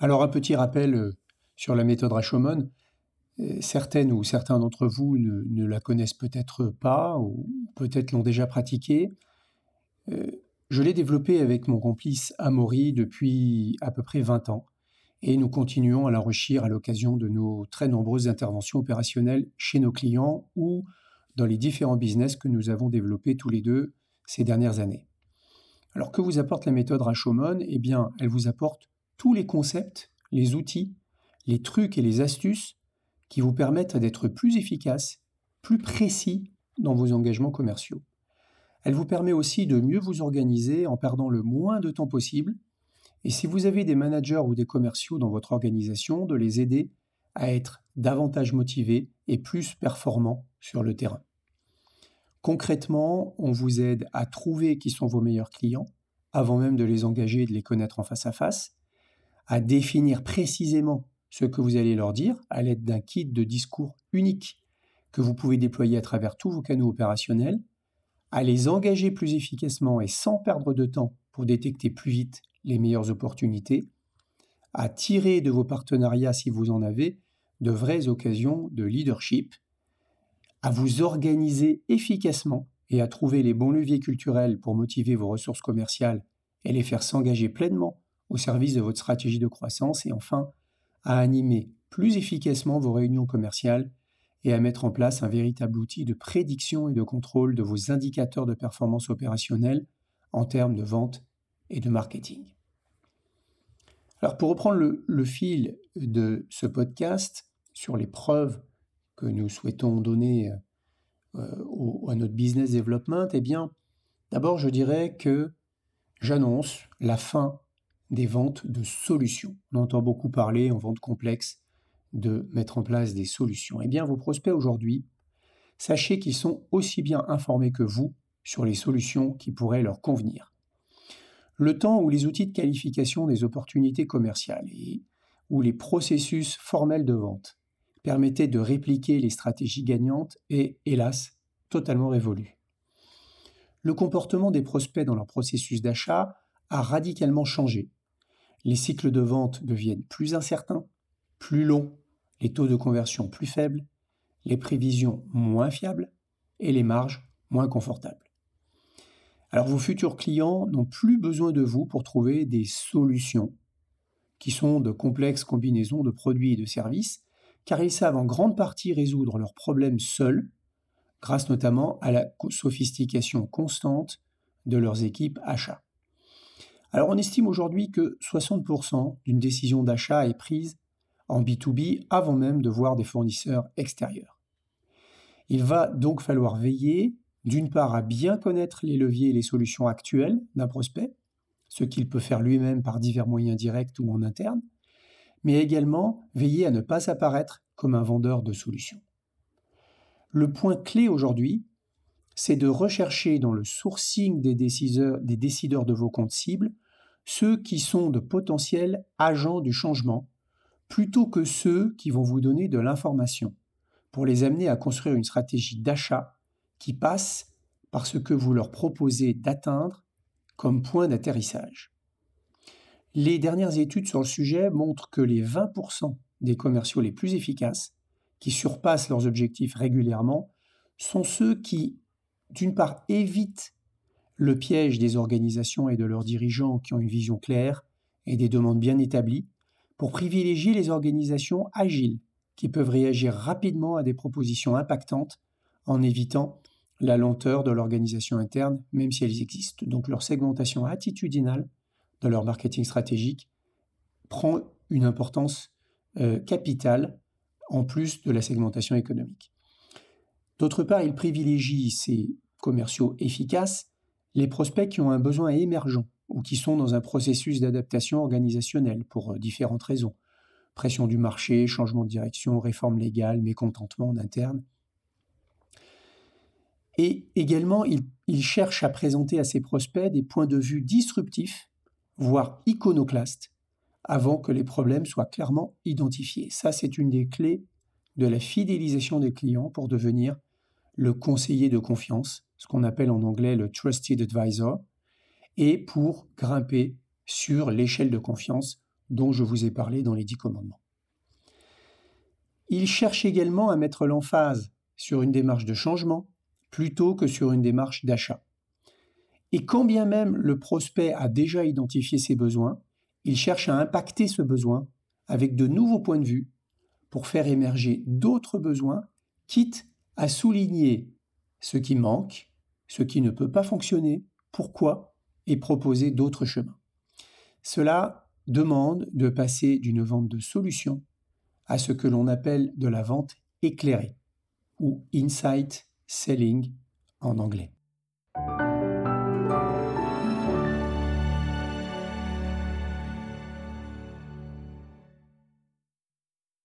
Alors un petit rappel euh, sur la méthode Rashomon. Euh, certaines ou certains d'entre vous ne, la connaissent peut-être pas ou peut-être l'ont déjà pratiquée. Euh, je l'ai développée avec mon complice Amaury depuis à peu près 20 ans et nous continuons à l'enrichir à l'occasion de nos très nombreuses interventions opérationnelles chez nos clients ou dans les différents business que nous avons développés tous les deux ces dernières années. Alors que vous apporte la méthode Rashomon? Eh bien, elle vous apporte tous les concepts, les outils, les trucs et les astuces qui vous permettent d'être plus efficace, plus précis dans vos engagements commerciaux. Elle vous permet aussi de mieux vous organiser en perdant le moins de temps possible. Et si vous avez des managers ou des commerciaux dans votre organisation, de les aider à être davantage motivés et plus performants sur le terrain. Concrètement, on vous aide à trouver qui sont vos meilleurs clients, avant même de les engager et de les connaître en face à face, à définir précisément ce que vous allez leur dire à l'aide d'un kit de discours unique que vous pouvez déployer à travers tous vos canaux opérationnels, à les engager plus efficacement et sans perdre de temps pour détecter plus vite les meilleures opportunités, à tirer de vos partenariats, si vous en avez, de vraies occasions de leadership, à vous organiser efficacement et à trouver les bons leviers culturels pour motiver vos ressources commerciales et les faire s'engager pleinement au service de votre stratégie de croissance et enfin à animer plus efficacement vos réunions commerciales et à mettre en place un véritable outil de prédiction et de contrôle de vos indicateurs de performance opérationnelle en termes de vente et de marketing. Alors pour reprendre le, fil de ce podcast sur les preuves que nous souhaitons donner euh, à notre business development, eh bien, d'abord, je dirais que j'annonce la fin des ventes de solutions. On entend beaucoup parler en vente complexe de mettre en place des solutions. Eh bien, vos prospects aujourd'hui, sachez qu'ils sont aussi bien informés que vous sur les solutions qui pourraient leur convenir. Le temps où les outils de qualification des opportunités commerciales et où les processus formels de vente permettait de répliquer les stratégies gagnantes est, hélas, totalement révolu. Le comportement des prospects dans leur processus d'achat a radicalement changé. Les cycles de vente deviennent plus incertains, plus longs, les taux de conversion plus faibles, les prévisions moins fiables et les marges moins confortables. Alors vos futurs clients n'ont plus besoin de vous pour trouver des solutions qui sont de complexes combinaisons de produits et de services car ils savent en grande partie résoudre leurs problèmes seuls, grâce notamment à la sophistication constante de leurs équipes achats. Alors on estime aujourd'hui que 60% d'une décision d'achat est prise en B2B avant même de voir des fournisseurs extérieurs. Il va donc falloir veiller d'une part à bien connaître les leviers et les solutions actuelles d'un prospect, ce qu'il peut faire lui-même par divers moyens directs ou en interne, mais également veiller à ne pas apparaître comme un vendeur de solutions. Le point clé aujourd'hui, c'est de rechercher dans le sourcing des décideurs, des décideurs de vos comptes cibles ceux qui sont de potentiels agents du changement, plutôt que ceux qui vont vous donner de l'information, pour les amener à construire une stratégie d'achat qui passe par ce que vous leur proposez d'atteindre comme point d'atterrissage. Les dernières études sur le sujet montrent que les 20% des commerciaux les plus efficaces, qui surpassent leurs objectifs régulièrement, sont ceux qui, d'une part, évitent le piège des organisations et de leurs dirigeants qui ont une vision claire et des demandes bien établies, pour privilégier les organisations agiles, qui peuvent réagir rapidement à des propositions impactantes en évitant la lenteur de l'organisation interne, même si elles existent. Donc leur segmentation attitudinale de leur marketing stratégique prend une importance euh, capitale en plus de la segmentation économique. D'autre part, il privilégie ces commerciaux efficaces les prospects qui ont un besoin émergent ou qui sont dans un processus d'adaptation organisationnelle pour euh, différentes raisons. Pression du marché, changement de direction, réforme légale, mécontentement en interne. Et également, il, cherche à présenter à ses prospects des points de vue disruptifs voire iconoclaste, avant que les problèmes soient clairement identifiés. Ça, c'est une des clés de la fidélisation des clients pour devenir le conseiller de confiance, ce qu'on appelle en anglais le trusted advisor, et pour grimper sur l'échelle de confiance dont je vous ai parlé dans les dix commandements. Il cherche également à mettre l'emphase sur une démarche de changement plutôt que sur une démarche d'achat. Et quand bien même le prospect a déjà identifié ses besoins, il cherche à impacter ce besoin avec de nouveaux points de vue pour faire émerger d'autres besoins, quitte à souligner ce qui manque, ce qui ne peut pas fonctionner, pourquoi, et proposer d'autres chemins. Cela demande de passer d'une vente de solutions à ce que l'on appelle de la vente éclairée, ou insight selling en anglais.